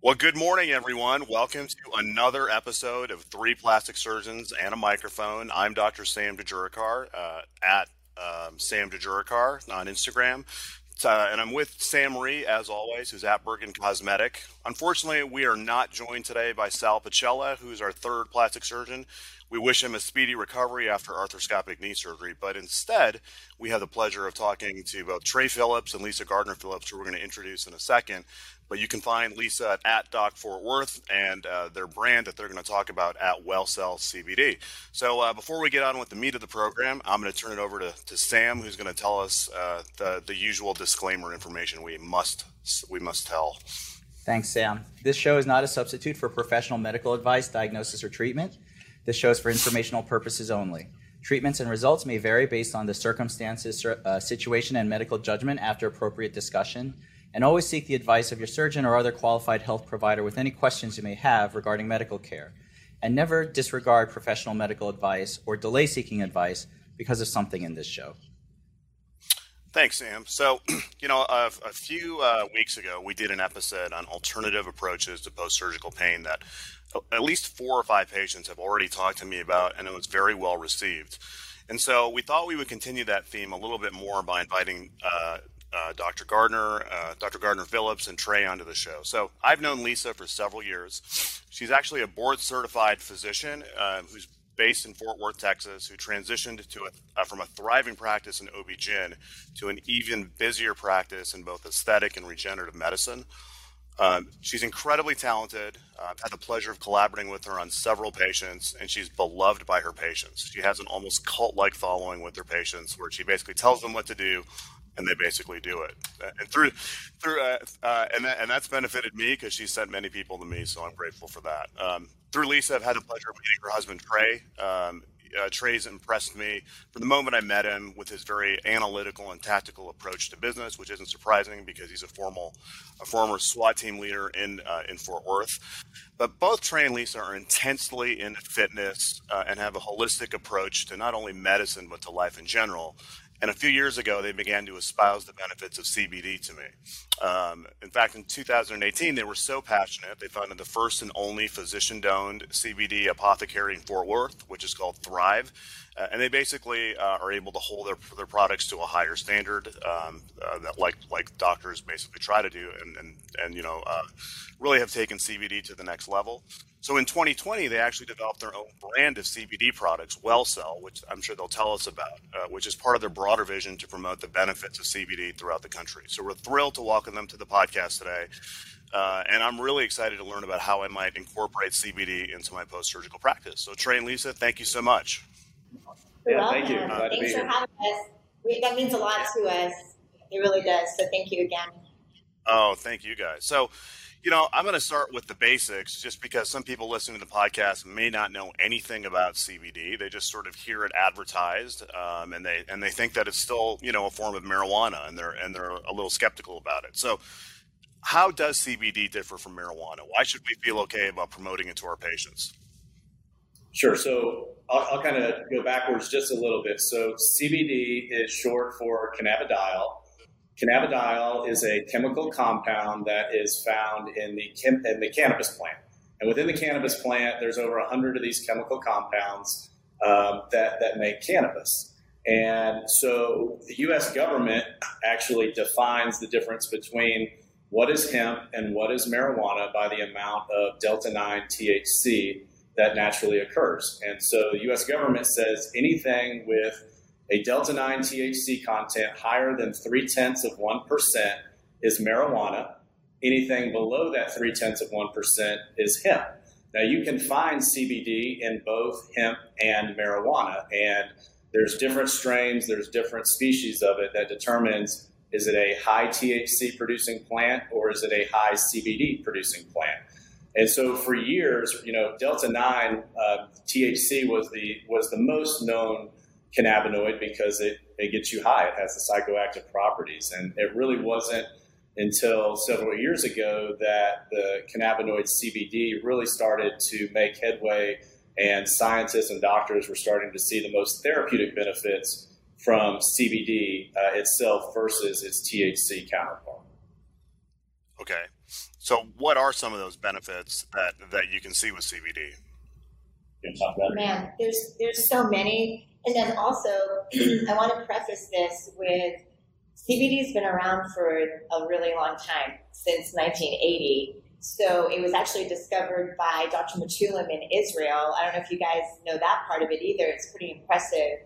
Well, good morning, everyone. Welcome to another episode of Three Plastic Surgeons and a Microphone. I'm Dr. Sam Jejurikar uh, at um, Sam Jejurikar on Instagram. Uh, and I'm with Sam Marie, as always, who's at Bergen Cosmetic. Unfortunately, we are not joined today by Sal Pacella, who's our third plastic surgeon. We wish him a speedy recovery after arthroscopic knee surgery, but instead, we have the pleasure of talking to both Trey Phillips and Lisa Gardner Phillips, who we're going to introduce in a second. But you can find Lisa at Doc Fort Worth and uh, their brand that they're going to talk about at WellCell CBD. So uh, before we get on with the meat of the program, I'm going to turn it over to, to Sam, who's going to tell us uh, the, the usual disclaimer information we must we must tell. Thanks, Sam. This show is not a substitute for professional medical advice, diagnosis, or treatment. This show is for informational purposes only. Treatments and results may vary based on the circumstances, uh, situation, and medical judgment after appropriate discussion. And always seek the advice of your surgeon or other qualified health provider with any questions you may have regarding medical care. And never disregard professional medical advice or delay seeking advice because of something in this show. Thanks, Sam. So, you know, a, a few uh, weeks ago, we did an episode on alternative approaches to post surgical pain that at least four or five patients have already talked to me about, and it was very well received. And so we thought we would continue that theme a little bit more by inviting uh, uh, Dr. Gardner, uh, Dr. Gardner Phillips, and Trey onto the show. So I've known Lisa for several years. She's actually a board certified physician uh, who's based in Fort Worth, Texas, who transitioned to a, uh, from a thriving practice in OB-GYN to an even busier practice in both aesthetic and regenerative medicine. Um, she's incredibly talented. Uh, I've had the pleasure of collaborating with her on several patients, and she's beloved by her patients. She has an almost cult like following with her patients where she basically tells them what to do and they basically do it. And through, through, uh, uh, and that, and that's benefited me because she sent many people to me, so I'm grateful for that. Um, through Lisa, I've had the pleasure of meeting her husband Trey. Um, uh, Trey's impressed me from the moment I met him with his very analytical and tactical approach to business, which isn't surprising because he's a formal, a former SWAT team leader in uh, in Fort Worth. But both Trey and Lisa are intensely into fitness uh, and have a holistic approach to not only medicine but to life in general. And a few years ago, they began to espouse the benefits of CBD to me. Um, in fact, in 2018, they were so passionate, they founded the first and only physician owned CBD apothecary in Fort Worth, which is called Thrive. Uh, and they basically uh, are able to hold their, their products to a higher standard um, uh, that like like doctors basically try to do and and, and you know uh, really have taken CBD to the next level. So in 2020, they actually developed their own brand of CBD products, WellCell, which I'm sure they'll tell us about, uh, which is part of their broader vision to promote the benefits of CBD throughout the country. So we're thrilled to welcome them to the podcast today. Uh, and I'm really excited to learn about how I might incorporate CBD into my post surgical practice. So, Trey and Lisa, thank you so much. You're yeah, thank you. Glad Thanks for having us. We, that means a lot to us. It really does. So, thank you again. Oh, thank you guys. So, you know, I'm going to start with the basics just because some people listening to the podcast may not know anything about CBD. They just sort of hear it advertised, um, and they and they think that it's still you know a form of marijuana, and they're and they're a little skeptical about it. So, how does CBD differ from marijuana? Why should we feel okay about promoting it to our patients? Sure. So I'll, I'll kind of go backwards just a little bit. So CBD is short for cannabidiol Cannabidiol is a chemical compound that is found in the, chem- in the cannabis plant. And within the cannabis plant, there's over 100 of these chemical compounds um, that, that make cannabis. And so the US government actually defines the difference between what is hemp and what is marijuana by the amount of delta 9 THC that naturally occurs. And so the US government says anything with a delta 9 THC content higher than three tenths of 1% is marijuana. Anything below that three tenths of 1% is hemp. Now, you can find CBD in both hemp and marijuana, and there's different strains, there's different species of it that determines is it a high THC producing plant or is it a high CBD producing plant? And so for years, you know, delta 9 uh, THC was the was the most known cannabinoid because it, it gets you high. It has the psychoactive properties. And it really wasn't until several years ago that the cannabinoid CBD really started to make headway, and scientists and doctors were starting to see the most therapeutic benefits from CBD uh, itself versus its THC counterpart. Okay. So, what are some of those benefits that, that you can see with CBD? Man, there's there's so many, and then also I want to preface this with CBD's been around for a really long time since 1980. So it was actually discovered by Dr. Mechoulam in Israel. I don't know if you guys know that part of it either. It's pretty impressive.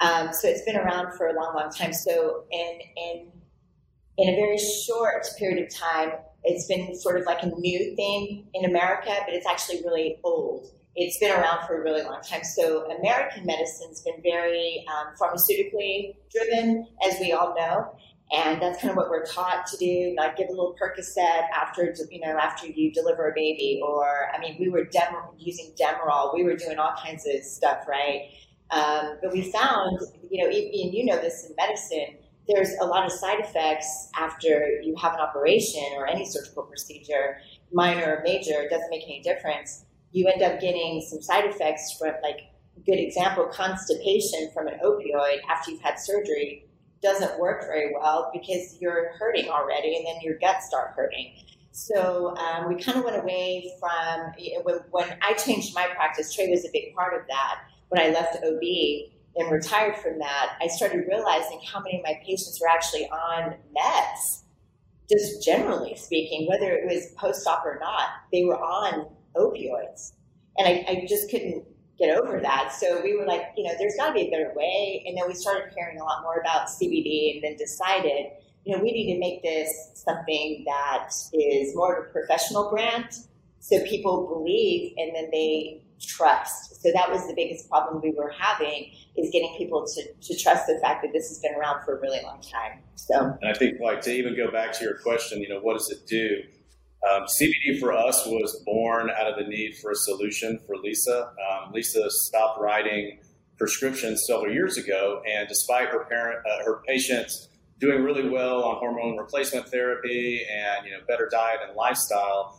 Um, so it's been around for a long, long time. So in in in a very short period of time, it's been sort of like a new thing in America, but it's actually really old. It's been around for a really long time. So American medicine's been very um, pharmaceutically driven, as we all know, and that's kind of what we're taught to do. Like give a little Percocet after you know after you deliver a baby, or I mean, we were dem- using Demerol. We were doing all kinds of stuff, right? Um, but we found, you know, and you know this in medicine there's a lot of side effects after you have an operation or any surgical procedure, minor or major, it doesn't make any difference. You end up getting some side effects from, like, a good example, constipation from an opioid after you've had surgery doesn't work very well because you're hurting already and then your guts start hurting. So um, we kind of went away from when, when I changed my practice. Trey was a big part of that. When I left OB, and retired from that, I started realizing how many of my patients were actually on meds. Just generally speaking, whether it was post op or not, they were on opioids. And I, I just couldn't get over that. So we were like, you know, there's got to be a better way. And then we started hearing a lot more about CBD and then decided, you know, we need to make this something that is more of a professional brand so people believe and then they trust. So that was the biggest problem we were having is getting people to, to trust the fact that this has been around for a really long time. So, and I think like to even go back to your question, you know, what does it do? Um, CBD for us was born out of the need for a solution for Lisa. Um, Lisa stopped writing prescriptions several years ago, and despite her parent, uh, her patients doing really well on hormone replacement therapy and you know better diet and lifestyle,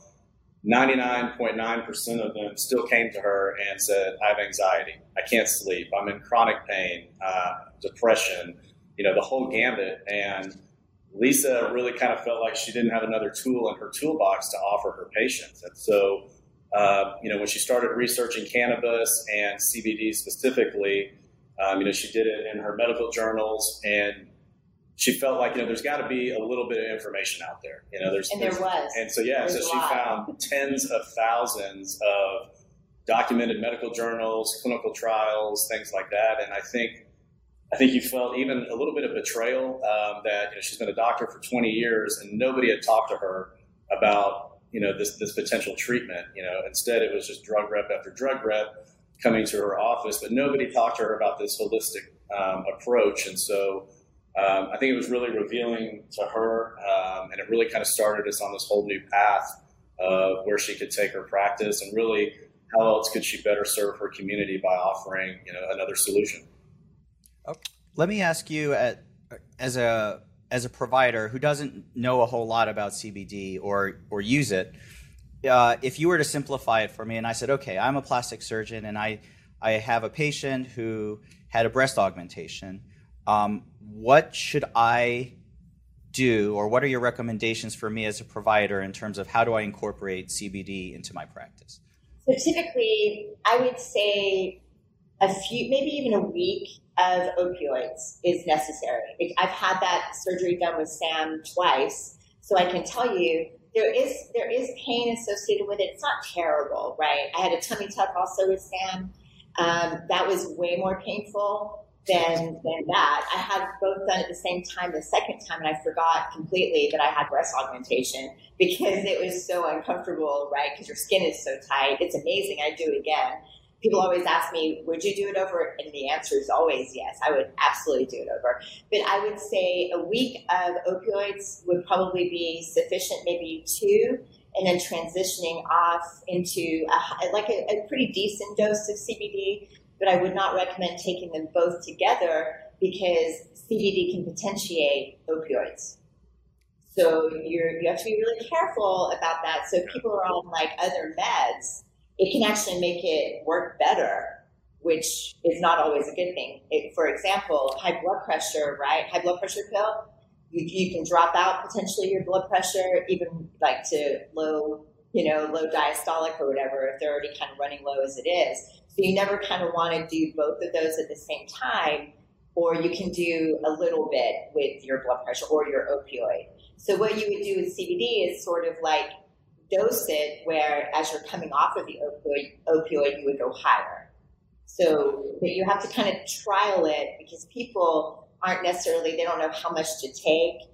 99.9% of them still came to her and said, I have anxiety. I can't sleep. I'm in chronic pain, uh, depression, you know, the whole gambit. And Lisa really kind of felt like she didn't have another tool in her toolbox to offer her patients. And so, uh, you know, when she started researching cannabis and CBD specifically, um, you know, she did it in her medical journals and she felt like you know there's got to be a little bit of information out there. You know, there's and there was, and so yeah, so she found tens of thousands of documented medical journals, clinical trials, things like that. And I think I think you felt even a little bit of betrayal um, that you know she's been a doctor for 20 years and nobody had talked to her about you know this this potential treatment. You know, instead it was just drug rep after drug rep coming to her office, but nobody talked to her about this holistic um, approach. And so um, I think it was really revealing to her, um, and it really kind of started us on this whole new path of where she could take her practice and really how else could she better serve her community by offering you know another solution. Okay. Let me ask you, at, as a as a provider who doesn't know a whole lot about CBD or or use it, uh, if you were to simplify it for me, and I said, okay, I'm a plastic surgeon, and I I have a patient who had a breast augmentation. Um, what should I do, or what are your recommendations for me as a provider in terms of how do I incorporate CBD into my practice? So typically, I would say a few, maybe even a week of opioids is necessary. I've had that surgery done with Sam twice, so I can tell you there is there is pain associated with it. It's not terrible, right? I had a tummy tuck also with Sam. Um, that was way more painful than than that. I had both done at the same time the second time, and I forgot completely that I had breast augmentation because it was so uncomfortable, right? Because your skin is so tight. It's amazing. I do it again. People always ask me, "Would you do it over?" And the answer is always yes. I would absolutely do it over. But I would say a week of opioids would probably be sufficient, maybe two, and then transitioning off into a, like a, a pretty decent dose of CBD but I would not recommend taking them both together because CBD can potentiate opioids. So you're, you have to be really careful about that. So people are on like other meds, it can actually make it work better, which is not always a good thing. It, for example, high blood pressure, right? High blood pressure pill, you, you can drop out potentially your blood pressure, even like to low, you know, low diastolic or whatever, if they're already kind of running low as it is. So you never kind of want to do both of those at the same time, or you can do a little bit with your blood pressure or your opioid. So what you would do with CBD is sort of like dose it where as you're coming off of the opioid, opioid you would go higher. So but you have to kind of trial it because people aren't necessarily they don't know how much to take.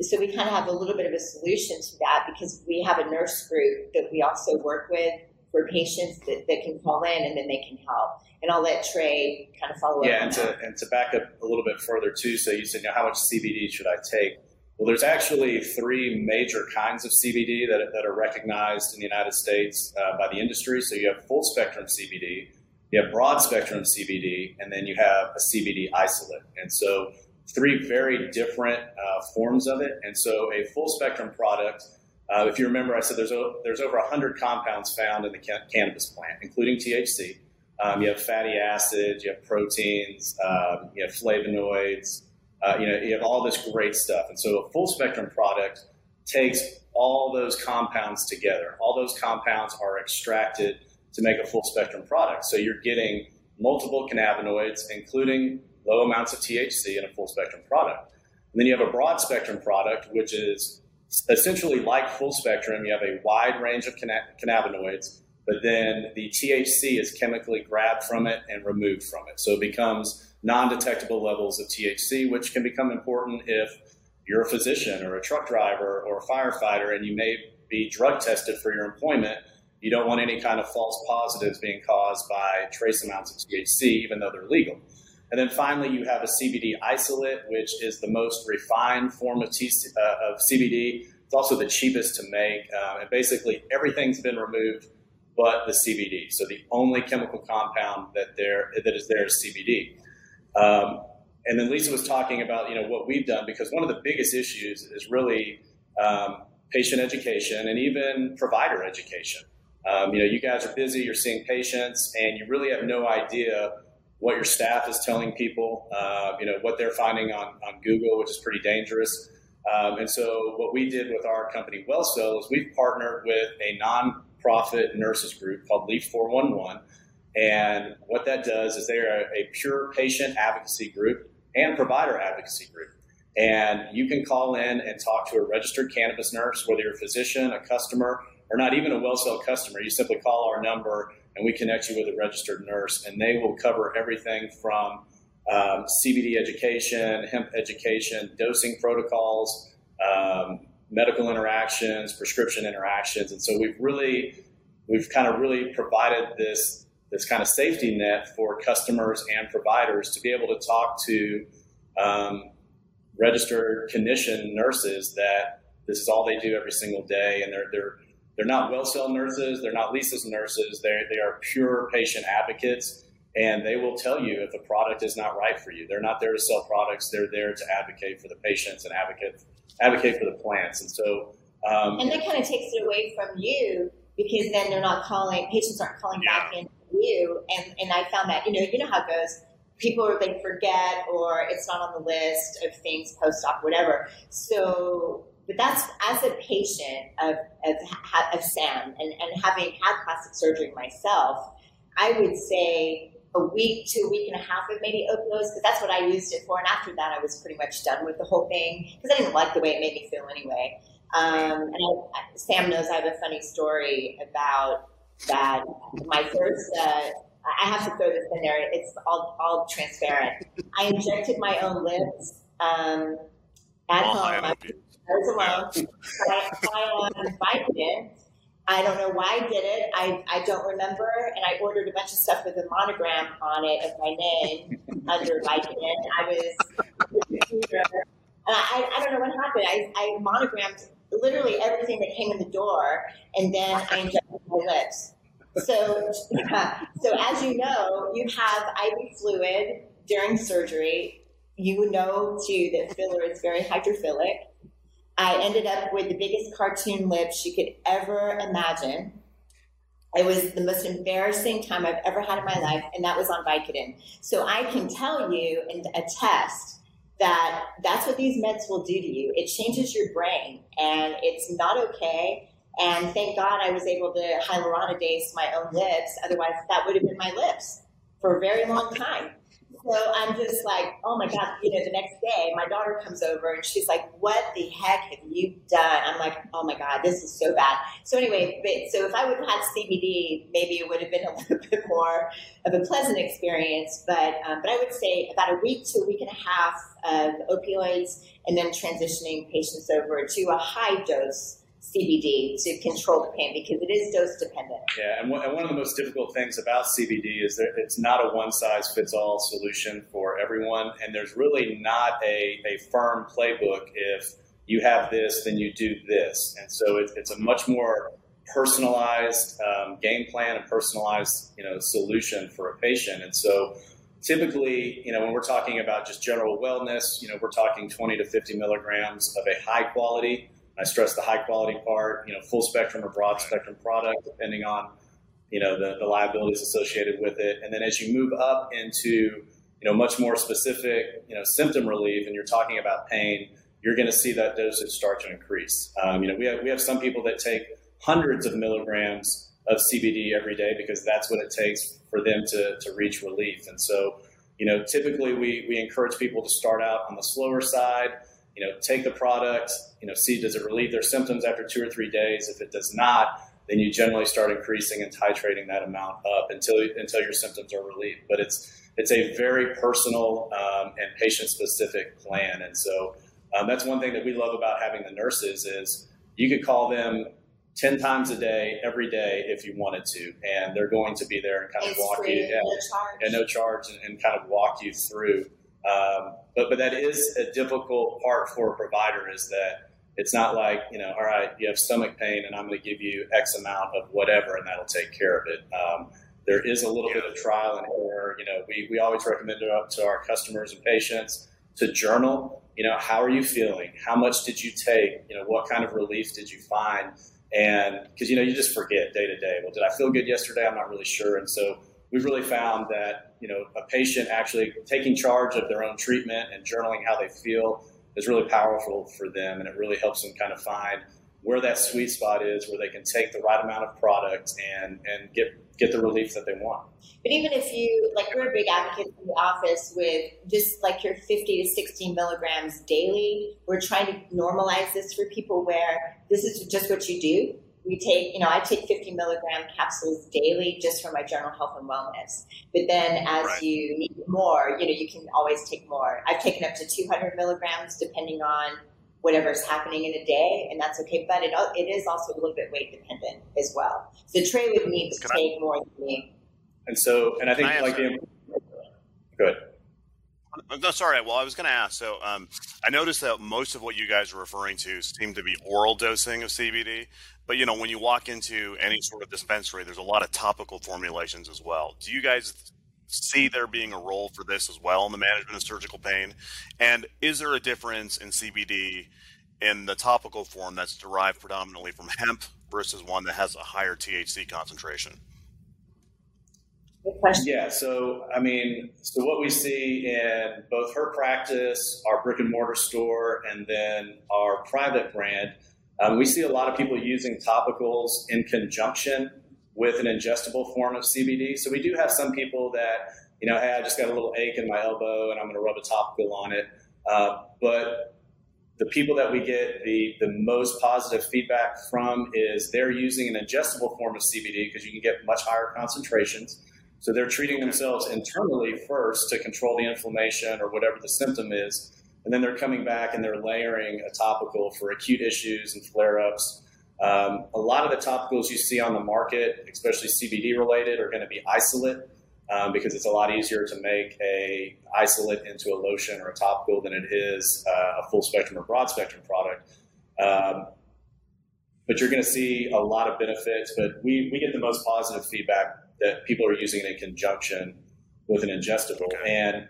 So we kind of have a little bit of a solution to that because we have a nurse group that we also work with for patients that, that can call in and then they can help. And I'll let Trey kind of follow yeah, up. Yeah, and to, and to back up a little bit further too, so you said, you know, how much CBD should I take? Well, there's actually three major kinds of CBD that, that are recognized in the United States uh, by the industry. So you have full spectrum CBD, you have broad spectrum CBD, and then you have a CBD isolate. And so three very different uh, forms of it. And so a full spectrum product, uh, if you remember, I said there's, a, there's over 100 compounds found in the ca- cannabis plant, including THC. Um, you have fatty acids, you have proteins, um, you have flavonoids, uh, you know, you have all this great stuff. And so a full spectrum product takes all those compounds together. All those compounds are extracted to make a full spectrum product. So you're getting multiple cannabinoids, including low amounts of THC in a full spectrum product. And then you have a broad spectrum product, which is essentially like full spectrum. You have a wide range of cannabinoids, but then the THC is chemically grabbed from it and removed from it. So it becomes non-detectable levels of THC, which can become important if you're a physician or a truck driver or a firefighter and you may be drug tested for your employment. You don't want any kind of false positives being caused by trace amounts of THC, even though they're legal. And then finally, you have a CBD isolate, which is the most refined form of, uh, of CBD. It's also the cheapest to make. Uh, and basically, everything's been removed but the CBD. So the only chemical compound that there that is there is CBD. Um, and then Lisa was talking about you know what we've done because one of the biggest issues is really um, patient education and even provider education. Um, you know, you guys are busy, you're seeing patients, and you really have no idea what your staff is telling people. Uh, you know what they're finding on on Google, which is pretty dangerous. Um, and so, what we did with our company WellCell is we've partnered with a nonprofit nurses group called Leaf 411 and what that does is they are a pure patient advocacy group and provider advocacy group. And you can call in and talk to a registered cannabis nurse, whether you're a physician, a customer, or not even a WellCell customer. You simply call our number and we connect you with a registered nurse, and they will cover everything from um, CBD education, hemp education, dosing protocols, um, medical interactions, prescription interactions. And so we've really, we've kind of really provided this this kind of safety net for customers and providers to be able to talk to um, registered clinician nurses that this is all they do every single day, and they're they're they're not WellCell nurses, they're not Lisa's nurses, they they are pure patient advocates, and they will tell you if a product is not right for you. They're not there to sell products; they're there to advocate for the patients and advocate advocate for the plants, and so. Um, and that kind of takes it away from you because then they're not calling patients aren't calling yeah. back in you. And, and I found that, you know, you know how it goes. People they forget or it's not on the list of things post op, whatever. So, but that's as a patient of, of, of SAM and, and having had plastic surgery myself, I would say a week to a week and a half of maybe opioids because that's what I used it for. And after that, I was pretty much done with the whole thing because I didn't like the way it made me feel anyway. Um, and I, Sam knows I have a funny story about that my first, uh, I have to throw this in there, it's all, all transparent. I injected my own lips um, at home. I, I was alone. I, I on Vicodin. I don't know why I did it. I, I don't remember. And I ordered a bunch of stuff with a monogram on it of my name under Vicodin. I was, and I, I don't know what happened. I, I monogrammed literally everything that came in the door, and then I injected my lips. So, so as you know, you have IV fluid during surgery. You know too that filler is very hydrophilic. I ended up with the biggest cartoon lips you could ever imagine. It was the most embarrassing time I've ever had in my life, and that was on Vicodin. So I can tell you and attest that that's what these meds will do to you. It changes your brain, and it's not okay. And thank God I was able to hyaluronidase my own lips. Otherwise, that would have been my lips for a very long time. So I'm just like, oh my God, you know, the next day my daughter comes over and she's like, what the heck have you done? I'm like, oh my God, this is so bad. So anyway, but, so if I would have had CBD, maybe it would have been a little bit more of a pleasant experience. But, um, but I would say about a week to a week and a half of opioids and then transitioning patients over to a high dose CBD to control the pain because it is dose dependent. Yeah, and, one of the most difficult things about CBD is that it's not a one size fits all solution for everyone, and there's really not a, a firm playbook if you have this, then you do this. And so it, it's a much more personalized um, game plan and personalized you know solution for a patient. And so typically, you know, when we're talking about just general wellness, you know, we're talking 20 to 50 milligrams of a high quality I stress the high quality part, you know, full spectrum or broad spectrum product, depending on, you know, the, the liabilities associated with it. And then as you move up into, you know, much more specific, you know, symptom relief and you're talking about pain, you're going to see that dosage start to increase. Um, you know, we have, we have some people that take hundreds of milligrams of CBD every day because that's what it takes for them to, to reach relief. And so, you know, typically we, we encourage people to start out on the slower side, you know, take the product, you know, see does it relieve their symptoms after two or three days. If it does not, then you generally start increasing and titrating that amount up until until your symptoms are relieved. But it's it's a very personal um, and patient specific plan, and so um, that's one thing that we love about having the nurses is you could call them 10 times a day, every day, if you wanted to. And they're going to be there and kind of it's walk free, you, yeah, no charge. and no charge, and, and, kind of walk you through. Um, but, but that is a difficult part for a provider is that it's not like, you know, all right, you have stomach pain and I'm going to give you X amount of whatever and that'll take care of it. Um, there is a little bit of trial and error. You know, we, we always recommend it to our customers and patients to journal. You know, how are you feeling? How much did you take? You know, what kind of relief did you find? And because, you know, you just forget day to day. Well, did I feel good yesterday? I'm not really sure. And so we've really found that you know a patient actually taking charge of their own treatment and journaling how they feel is really powerful for them, and it really helps them kind of find where that sweet spot is, where they can take the right amount of product and and get get the relief that they want. But even if you like, we're a big advocate in the office with just like your 50 to 60 milligrams daily. We're trying to normalize this for people where this is just what you do we take, you know, I take 50 milligram capsules daily just for my general health and wellness. But then as right. you need more, you know, you can always take more. I've taken up to 200 milligrams depending on whatever's happening in a day, and that's okay. But it, it is also a little bit weight dependent as well. So Trey would need to can take I, more than me. And so, and I think I like the, good. No, sorry. Well, I was going to ask. So, um, I noticed that most of what you guys are referring to seem to be oral dosing of CBD. But you know, when you walk into any sort of dispensary, there's a lot of topical formulations as well. Do you guys see there being a role for this as well in the management of surgical pain? And is there a difference in CBD in the topical form that's derived predominantly from hemp versus one that has a higher THC concentration? Yeah, so I mean, so what we see in both her practice, our brick and mortar store, and then our private brand um, we see a lot of people using topicals in conjunction with an ingestible form of CBD. So we do have some people that, you know, hey, I just got a little ache in my elbow and I'm going to rub a topical on it. Uh, but the people that we get the, the most positive feedback from is they're using an ingestible form of CBD because you can get much higher concentrations. So they're treating themselves internally first to control the inflammation or whatever the symptom is and then they're coming back and they're layering a topical for acute issues and flare ups. Um, a lot of the topicals you see on the market, especially CBD related, are going to be isolate um, because it's a lot easier to make a isolate into a lotion or a topical than it is uh, a full spectrum or broad spectrum product. Um, but you're going to see a lot of benefits. But we, we get the most positive feedback that people are using it in conjunction with an ingestible. Okay. And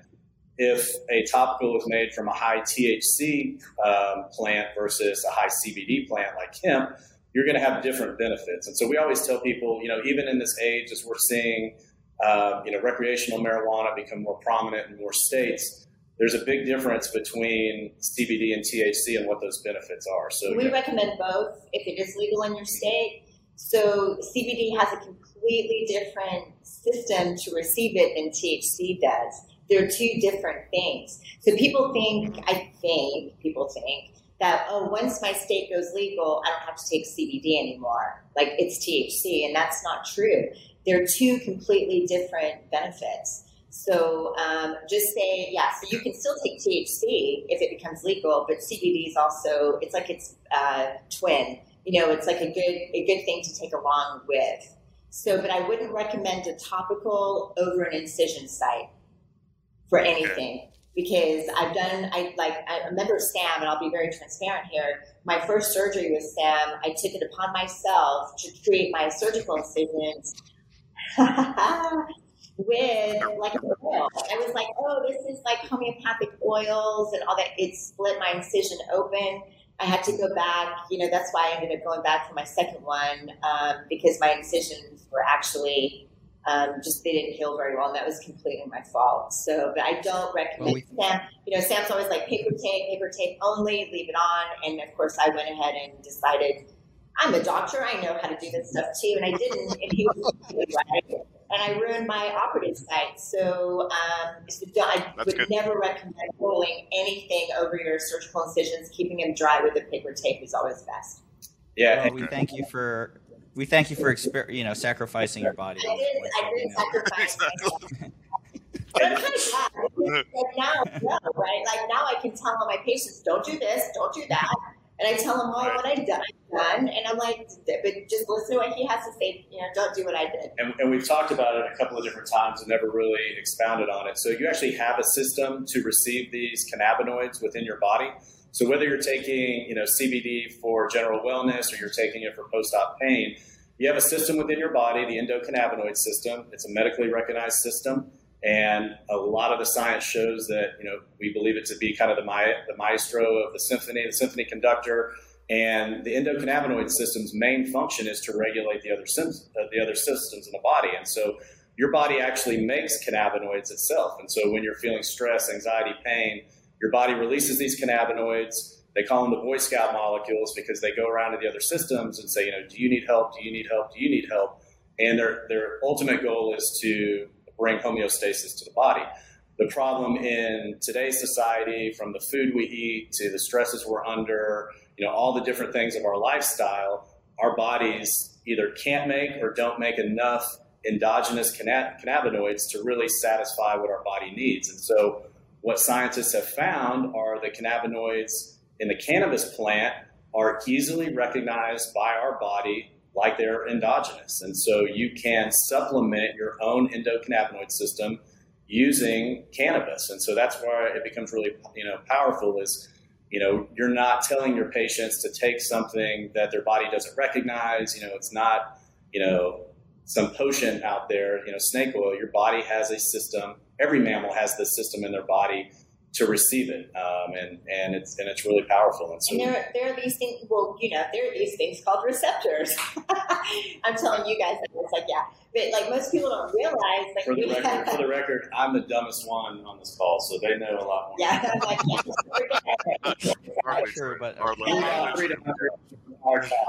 if a topical is made from a high THC um, plant versus a high CBD plant like hemp, you're going to have different benefits. And so we always tell people, you know, even in this age, as we're seeing, uh, you know, recreational marijuana become more prominent in more states, there's a big difference between CBD and THC and what those benefits are. So we recommend both if it is legal in your state. So CBD has a completely different system to receive it than THC does. They're two different things. So people think, I think, people think that, oh, once my state goes legal, I don't have to take CBD anymore. Like it's THC, and that's not true. They're two completely different benefits. So um, just say, yeah, so you can still take THC if it becomes legal, but CBD is also, it's like it's uh, twin. You know, it's like a good, a good thing to take along with. So, but I wouldn't recommend a topical over an incision site for anything because I've done, I like, I remember Sam, and I'll be very transparent here. My first surgery with Sam, I took it upon myself to treat my surgical incisions with like oil. I was like, oh, this is like homeopathic oils and all that. It split my incision open. I had to go back. You know, that's why I ended up going back for my second one um, because my incisions were actually um, just they didn't heal very well, and that was completely my fault. So, but I don't recommend well, we, Sam. You know, Sam's always like paper tape, paper tape only, leave it on. And of course, I went ahead and decided I'm a doctor. I know how to do this stuff too, and I didn't. And he was right and I ruined my operative site. So, um, so I That's would good. never recommend rolling anything over your surgical incisions. Keeping them dry with a paper tape is always best. Yeah, well, we thank you for we thank you for exper- you know sacrificing your body. I did, I did sacrifice myself. but I'm kind of glad. Like now, no, right? Like now, I can tell all my patients, "Don't do this, don't do that." And I tell them all right. what I've done, done, and I'm like, but just listen to what he has to say. You know, don't do what I did. And, and, we've talked about it a couple of different times and never really expounded on it. So you actually have a system to receive these cannabinoids within your body. So whether you're taking, you know, CBD for general wellness or you're taking it for post-op pain, you have a system within your body, the endocannabinoid system. It's a medically recognized system. And a lot of the science shows that, you know, we believe it to be kind of the, ma- the maestro of the symphony, the symphony conductor. And the endocannabinoid system's main function is to regulate the other, sim- uh, the other systems in the body. And so your body actually makes cannabinoids itself. And so when you're feeling stress, anxiety, pain, your body releases these cannabinoids. They call them the Boy Scout molecules because they go around to the other systems and say, you know, do you need help? Do you need help? Do you need help? And their, their ultimate goal is to bring homeostasis to the body. The problem in today's society, from the food we eat to the stresses we're under, you know, all the different things of our lifestyle, our bodies either can't make or don't make enough endogenous cannabinoids to really satisfy what our body needs. And so, what scientists have found are the cannabinoids in the cannabis plant are easily recognized by our body like they're endogenous. And so you can supplement your own endocannabinoid system using cannabis. And so that's why it becomes really, you know, powerful is, you know, you're not telling your patients to take something that their body doesn't recognize. You know, it's not, you know, some potion out there, you know, snake oil. Your body has a system. Every mammal has this system in their body to receive it, um, and and it's and it's really powerful. And so and there, there are these things. Well, you know, there are these things called receptors. I'm telling you guys, it's like yeah, but like most people don't realize. Like, for the record, for the record, I'm the dumbest one on this call, so they know a lot more. Yeah, I'm like, yeah, sure, but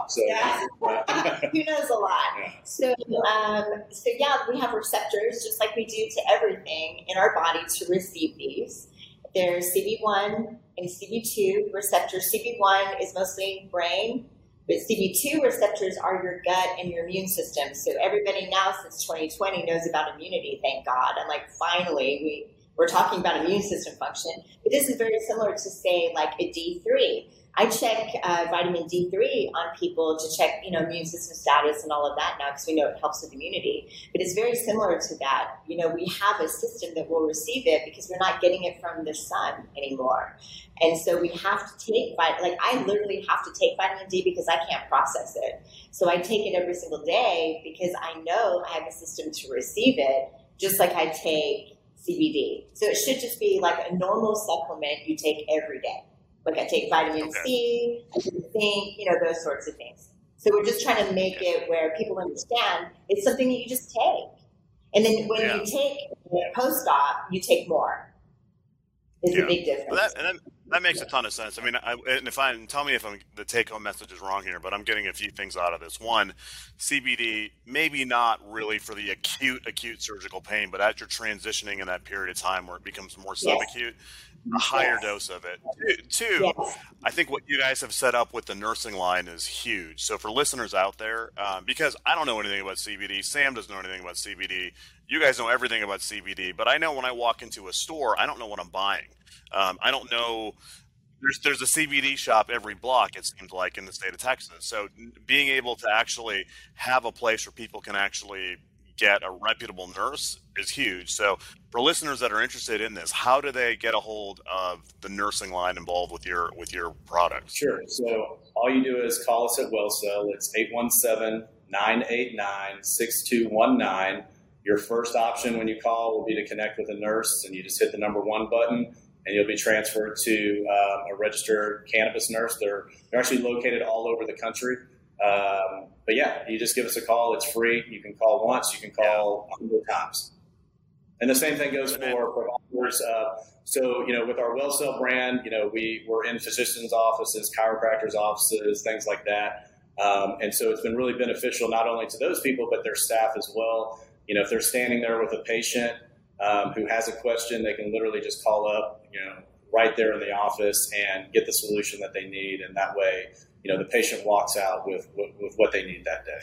so yeah. who knows a lot? Yeah. So, um, so yeah, we have receptors just like we do to everything in our body to receive these. There's CB1 and CB2 receptors. CB1 is mostly brain, but CB2 receptors are your gut and your immune system. So everybody now since 2020 knows about immunity, thank God. And like finally we we're talking about immune system function. But this is very similar to say like a D3. I check uh, vitamin D3 on people to check, you know, immune system status and all of that now because we know it helps with immunity. But it's very similar to that. You know, we have a system that will receive it because we're not getting it from the sun anymore. And so we have to take like I literally have to take vitamin D because I can't process it. So I take it every single day because I know I have a system to receive it, just like I take CBD. So it should just be like a normal supplement you take every day. Like I take vitamin okay. C, I take zinc, you know, those sorts of things. So we're just trying to make it where people understand it's something that you just take. And then when yeah. you take post op, you take more. is yeah. a big difference. Well, that, that, makes a ton of sense. I mean, I, and if I tell me if I'm, the take-home message is wrong here, but I'm getting a few things out of this. One, CBD maybe not really for the acute acute surgical pain, but as you're transitioning in that period of time where it becomes more subacute, yes. A higher yes. dose of it. Two, yes. I think what you guys have set up with the nursing line is huge. So for listeners out there, um, because I don't know anything about CBD, Sam doesn't know anything about CBD. You guys know everything about CBD, but I know when I walk into a store, I don't know what I'm buying. Um, I don't know. There's there's a CBD shop every block. It seems like in the state of Texas. So being able to actually have a place where people can actually get a reputable nurse is huge. So for listeners that are interested in this, how do they get a hold of the nursing line involved with your with your product? Sure. So all you do is call us at WellCell. It's 817 989 6219 your first option when you call will be to connect with a nurse, and you just hit the number one button, and you'll be transferred to uh, a registered cannabis nurse. They're they're actually located all over the country. Um, but yeah, you just give us a call. It's free. You can call once. You can call hundred times. And the same thing goes for providers. Uh, so, you know, with our WellCell brand, you know, we, we're in physicians' offices, chiropractors' offices, things like that. Um, and so it's been really beneficial not only to those people, but their staff as well you know, if they're standing there with a patient um, who has a question, they can literally just call up, you know, right there in the office and get the solution that they need. And that way, you know, the patient walks out with, with, with what they need that day.